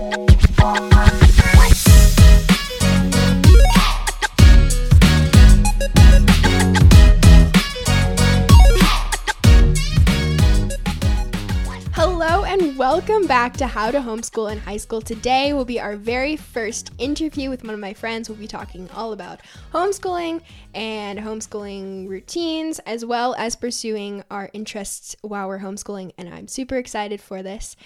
Oh, my. Welcome back to How to Homeschool in High School. Today will be our very first interview with one of my friends. We'll be talking all about homeschooling and homeschooling routines, as well as pursuing our interests while we're homeschooling. And I'm super excited for this.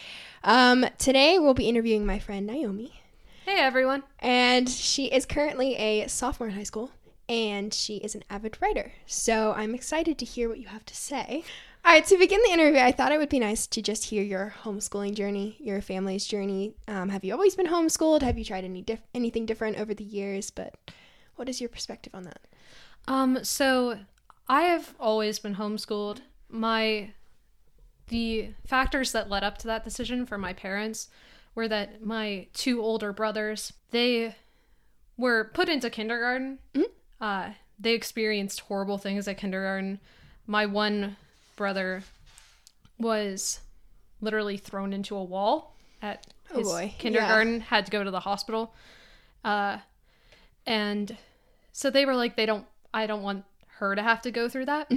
Um, today we'll be interviewing my friend Naomi, Hey everyone. and she is currently a sophomore in high school and she is an avid writer. So I'm excited to hear what you have to say. All right, to begin the interview, I thought it would be nice to just hear your homeschooling journey, your family's journey. Um, have you always been homeschooled? Have you tried any diff- anything different over the years? But what is your perspective on that? Um so I have always been homeschooled. My the factors that led up to that decision for my parents were that my two older brothers, they were put into kindergarten. Uh they experienced horrible things at kindergarten. My one brother was literally thrown into a wall at Oh his boy, kindergarten, had to go to the hospital. Uh and so they were like they don't I don't want her to have to go through that.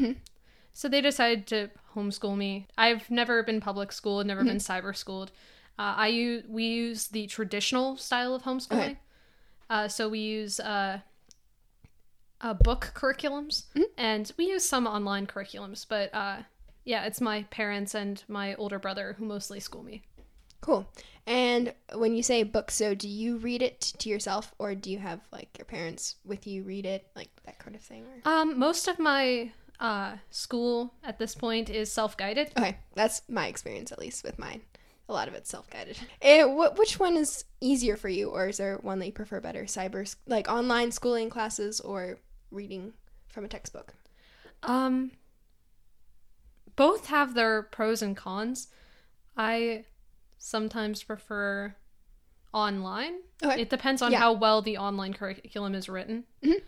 So they decided to homeschool me. I've never been public schooled, never been cyber schooled. Uh, I use we use the traditional style of homeschooling. Okay. Uh, so we use uh, uh, book curriculums, and we use some online curriculums. But uh, yeah, it's my parents and my older brother who mostly school me. Cool. And when you say book, so do you read it to yourself, or do you have like your parents with you read it, like that kind of thing? Or... Um, most of my uh, school at this point is self guided. Okay, that's my experience at least with mine. A lot of it's self-guided. Eh, wh- which one is easier for you, or is there one that you prefer better? Cyber, like online schooling classes, or reading from a textbook? Um, both have their pros and cons. I sometimes prefer online. Okay. It depends on Yeah. how well the online curriculum is written, Mhm.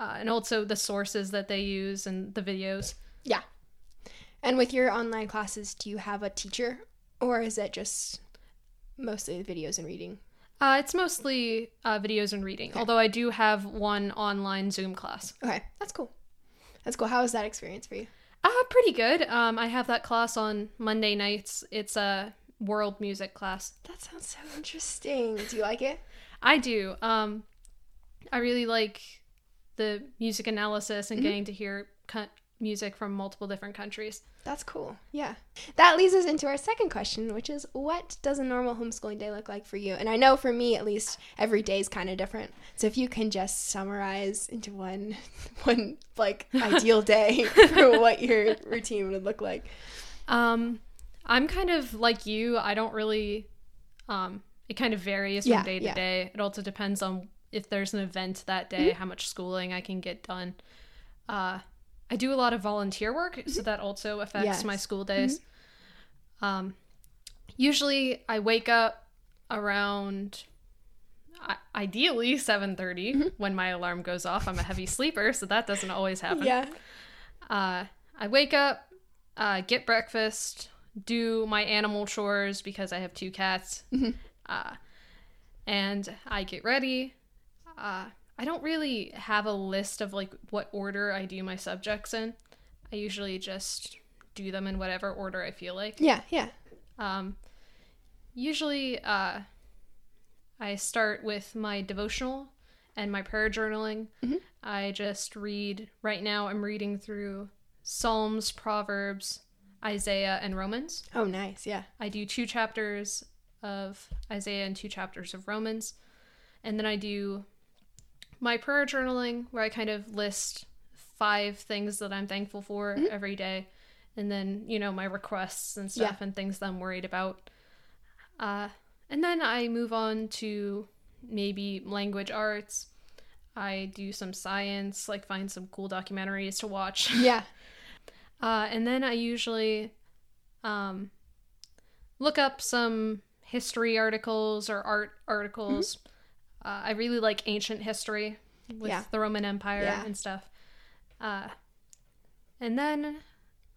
uh, and also the sources that they use and the videos. Yeah. And with your online classes, do you have a teacher, or is it just mostly videos and reading? Uh, it's mostly uh, videos and reading, although I do have one online Zoom class. Okay, that's cool. That's cool. How was that experience for you? Uh, pretty good. Um, I have that class on Monday nights. It's a world music class. That sounds so interesting. Do you like it? I do. Um, I really like the music analysis and getting to hear co- music from multiple different countries. That's cool. Yeah. That leads us into our second question, which is what does a normal homeschooling day look like for you? And I know for me at least every day is kind of different. So if you can just summarize into one one like ideal day for what your routine would look like. Um, I'm kind of like you. I don't really. Um, it kind of varies Yeah, from day to yeah. day. It also depends on if there's an event that day, how much schooling I can get done. Uh, I do a lot of volunteer work, so that also affects Yes. my school days. Um, usually, I wake up around ideally 7:30 when my alarm goes off. I'm a heavy sleeper, so that doesn't always happen. Yeah. Uh, I wake up, uh, get breakfast, do my animal chores because I have two cats, uh, and I get ready. I don't really have a list of like what order I do my subjects in. I usually just do them in whatever order I feel like. Yeah, yeah. Um, usually, uh, I start with my devotional and my prayer journaling. I just read, right now, I'm reading through Psalms, Proverbs, Isaiah, and Romans. Oh, nice. Yeah. I do two chapters of Isaiah and two chapters of Romans. And then I do my prayer journaling where I kind of list five things that I'm thankful for every day. And then, you know, my requests and stuff Yeah. and things that I'm worried about. Uh, and then I move on to maybe language arts. I do some science, like find some cool documentaries to watch. Yeah. Uh, and then I usually um, look up some history articles or art articles. Uh, I really like ancient history with Yeah. the Roman Empire Yeah. and stuff. Uh, and then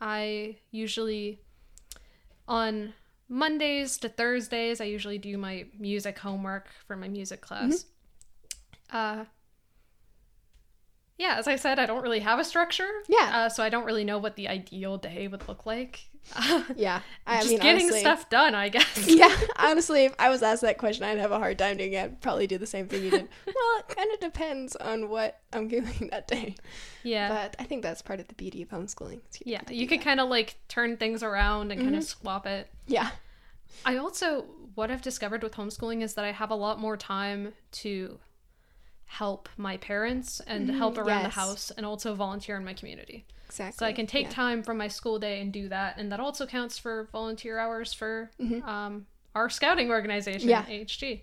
I usually, on Mondays to Thursdays, I usually do my music homework for my music class. Uh, yeah, as I said, I don't really have a structure. Yeah. Uh, so I don't really know what the ideal day would look like. Yeah. I Just mean, getting honestly, stuff done, I guess. Yeah, honestly, if I was asked that question, I'd have a hard time doing it. I'd probably do the same thing you did. well, it kind of depends on what I'm doing that day. Yeah. But I think that's part of the beauty of homeschooling. yeah. You could kind of like turn things around and kind Mm-hmm. of swap it. Yeah. I also, what I've discovered with homeschooling is that I have a lot more time to help my parents and help around yes. the house and also volunteer in my community. Exactly. So I can take yeah. time from my school day and do that. And that also counts for volunteer hours for Mm-hmm. um, our scouting organization, Yeah. AHG.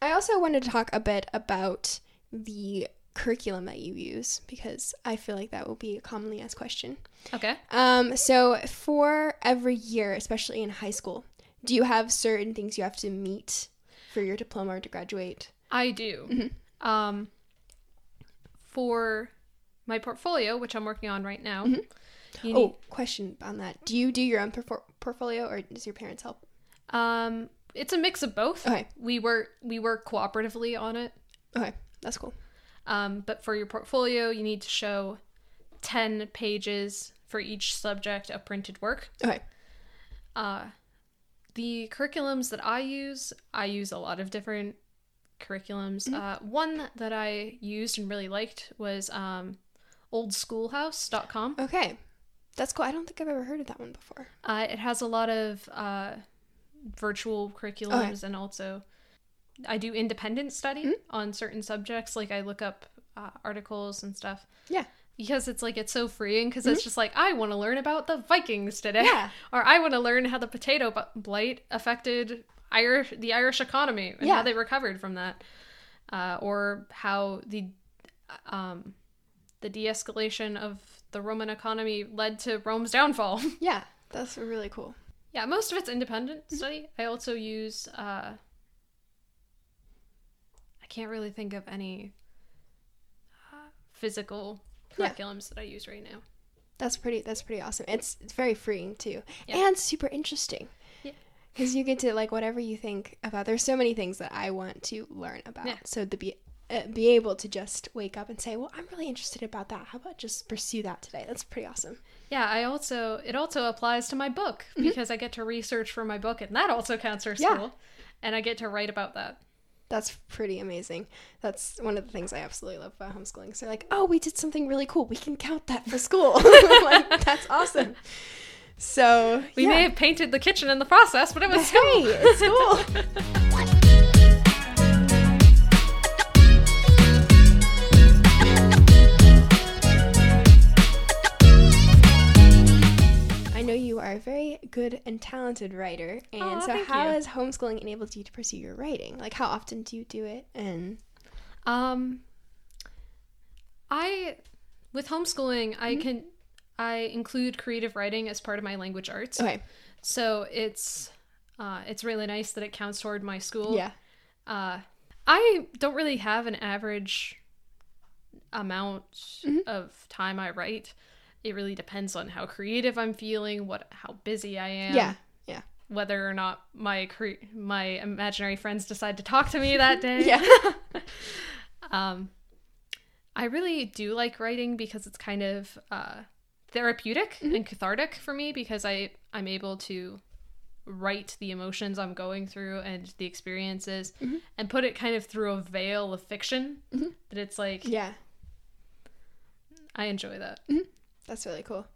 I also wanted to talk a bit about the curriculum that you use because I feel like that will be a commonly asked question. Okay. Um, so for every year, especially in high school, do you have certain things you have to meet for your diploma or to graduate? I do. Mm-hmm. Um, for my portfolio, which I'm working on right now, you need, Oh, question on that. Do you do your own porf- portfolio or does your parents help? um, it's a mix of both. Okay. We work we work cooperatively on it. Okay, that's cool. Um, but for your portfolio, you need to show 10 pages for each subject of printed work. Okay. Uh, the curriculums that I use, I use a lot of different curriculums. Uh, one that I used and really liked was um, oldschoolhouse.com. Okay. That's cool. I don't think I've ever heard of that one before. Uh, it has a lot of uh, virtual curriculums and also I do independent study on certain subjects. Like I look up uh, articles and stuff. Yeah. Because it's like it's so freeing because it's just like I want to learn about the Vikings today, Yeah. or I want to learn how the potato blight affected Irish the Irish economy and Yeah. how they recovered from that, uh, or how the um, the de-escalation of the Roman economy led to Rome's downfall. Yeah, that's really cool. yeah, most of it's independent study. I also use uh, I can't really think of any uh, physical Yeah. curriculums that I use right now. That's pretty. That's pretty awesome. It's it's very freeing too, Yeah. and super interesting. Because you get to like whatever you think about. There's so many things that I want to learn about. Yeah. So to be uh, be able to just wake up and say, well, I'm really interested about that. How about just pursue that today? That's pretty awesome. Yeah, I also it also applies to my book because I get to research for my book and that also counts for school, Yeah. school. And I get to write about that. That's pretty amazing. That's one of the things I absolutely love about homeschooling. So like, oh, we did something really cool. We can count that for school. like that's awesome. So We yeah. may have painted the kitchen in the process, but it was hey, it's cool. I know you are a very good and talented writer, and Aw, so how you. has homeschooling enabled you to pursue your writing? Like, how often do you do it? And Um, I with homeschooling, Mm-hmm. I can I include creative writing as part of my language arts. okay, So it's uh, it's really nice that it counts toward my school. yeah, Uh, I don't really have an average amount Mm-hmm. of time I write. It really depends on how creative I'm feeling, what how busy I am. yeah, yeah, Whether or not my cre- my imaginary friends decide to talk to me that day. yeah. Um, I really do like writing because it's kind of uh, therapeutic mm-hmm. and cathartic for me because I I'm able to write the emotions I'm going through and the experiences mm-hmm. and put it kind of through a veil of fiction. Mm-hmm. That it's like yeah. I enjoy that. That's really cool.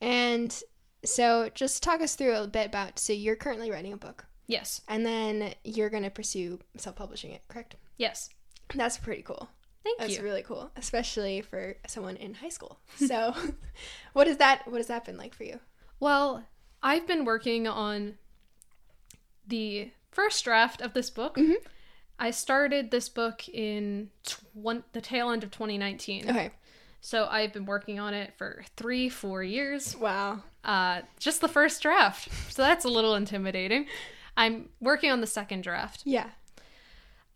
And so, just talk us through a bit about. So, you're currently writing a book, Yes, and then you're going to pursue self-publishing it, correct? yes. That's pretty cool. Thank That's you. really cool, especially for someone in high school. So, what is that? What has that been like for you? Well, I've been working on the first draft of this book. I started this book in tw- the tail end of 2019. Okay. So I've been working on it for three, four years. Wow. Uh, just the first draft. So that's a little intimidating. I'm working on the second draft. Yeah.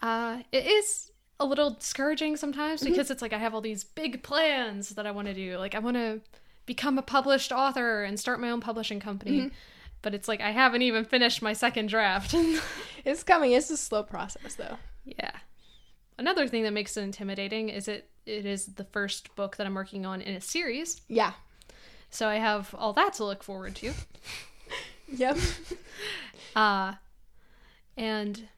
Uh, it is a little discouraging sometimes because it's like I have all these big plans that I want to do. Like I want to become a published author and start my own publishing company. but it's like I haven't even finished my second draft. it's coming. It's a slow process, though. yeah. Another thing that makes it intimidating is it it is the first book that I'm working on in a series. Yeah. So I have all that to look forward to. Yep. Uh and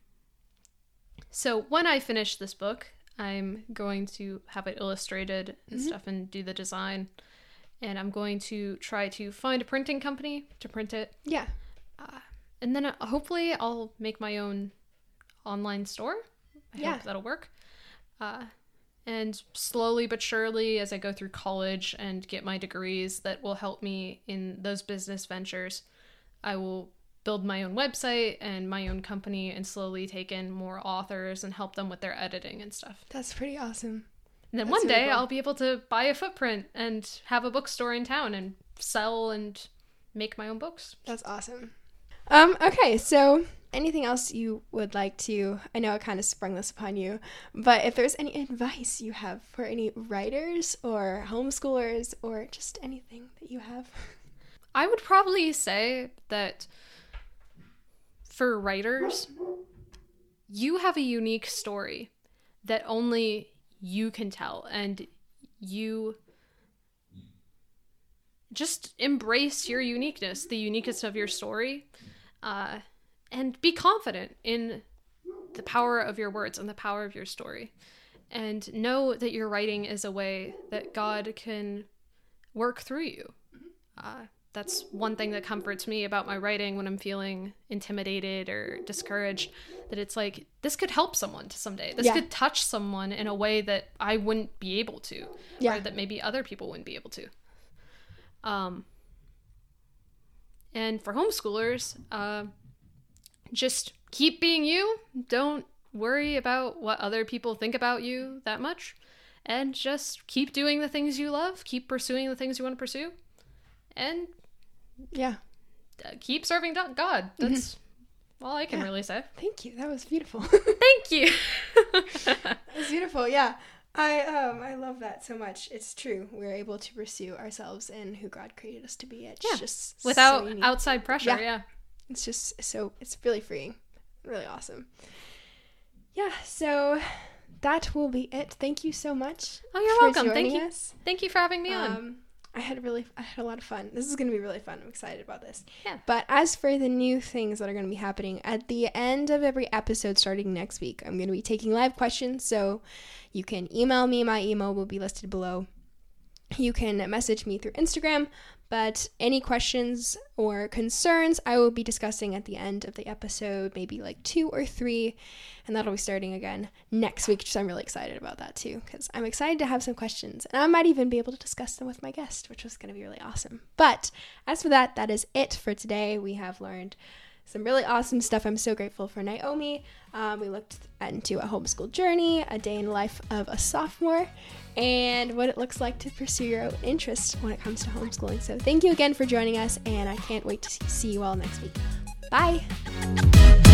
so when I finish this book, I'm going to have it illustrated and stuff and do the design. And I'm going to try to find a printing company to print it. yeah. And then uh, hopefully I'll make my own online store. I Yeah. hope that'll work. Uh, and slowly but surely, as I go through college and get my degrees that will help me in those business ventures, I will build my own website and my own company and slowly take in more authors and help them with their editing and stuff. That's pretty awesome. And then That's one really day cool. I'll be able to buy a footprint and have a bookstore in town and sell and make my own books. That's awesome. Um, okay, so anything else you would like to I know I kind of sprung this upon you, but if there's any advice you have for any writers or homeschoolers or just anything that you have. I would probably say that for writers, you have a unique story that only you can tell, and you just embrace your uniqueness, the uniqueness of your story, uh, and be confident in the power of your words and the power of your story. And know that your writing is a way that God can work through you. Uh, that's one thing that comforts me about my writing when I'm feeling intimidated or discouraged. That it's like this could help someone to someday. This Yeah. could touch someone in a way that I wouldn't be able to, Yeah. or that maybe other people wouldn't be able to. Um, and for homeschoolers, uh, just keep being you. Don't worry about what other people think about you that much. And just keep doing the things you love, keep pursuing the things you want to pursue, and Yeah. uh, keep serving God. That's all I can Yeah. really say. Thank you. That was beautiful. Thank you. It's beautiful. Yeah. I um I love that so much. It's true. We're able to pursue ourselves and who God created us to be. It's Yeah. just Without so outside pressure, Yeah. yeah. it's just so it's really freeing really awesome yeah so that will be it thank you so much Oh, you're welcome. Thank you. us. Thank you for having me on. I had a really i had a lot of fun. This is going to be really fun. I'm excited about this. Yeah. but as for the new things that are going to be happening at the end of every episode starting next week i'm going to be taking live questions. So you can email me. My email will be listed below you can message me through Instagram, but any questions or concerns I will be discussing at the end of the episode, maybe like two or three, and that'll be starting again next week. So I'm really excited about that too, because I'm excited to have some questions, and I might even be able to discuss them with my guest, which was going to be really awesome. But as for that, that is it for today. We have learned some really awesome stuff. I'm so grateful for Naomi. Um, we looked into a homeschool journey, a day in the life of a sophomore, and what it looks like to pursue your own interests when it comes to homeschooling. So, thank you again for joining us, and I can't wait to see you all next week. Bye.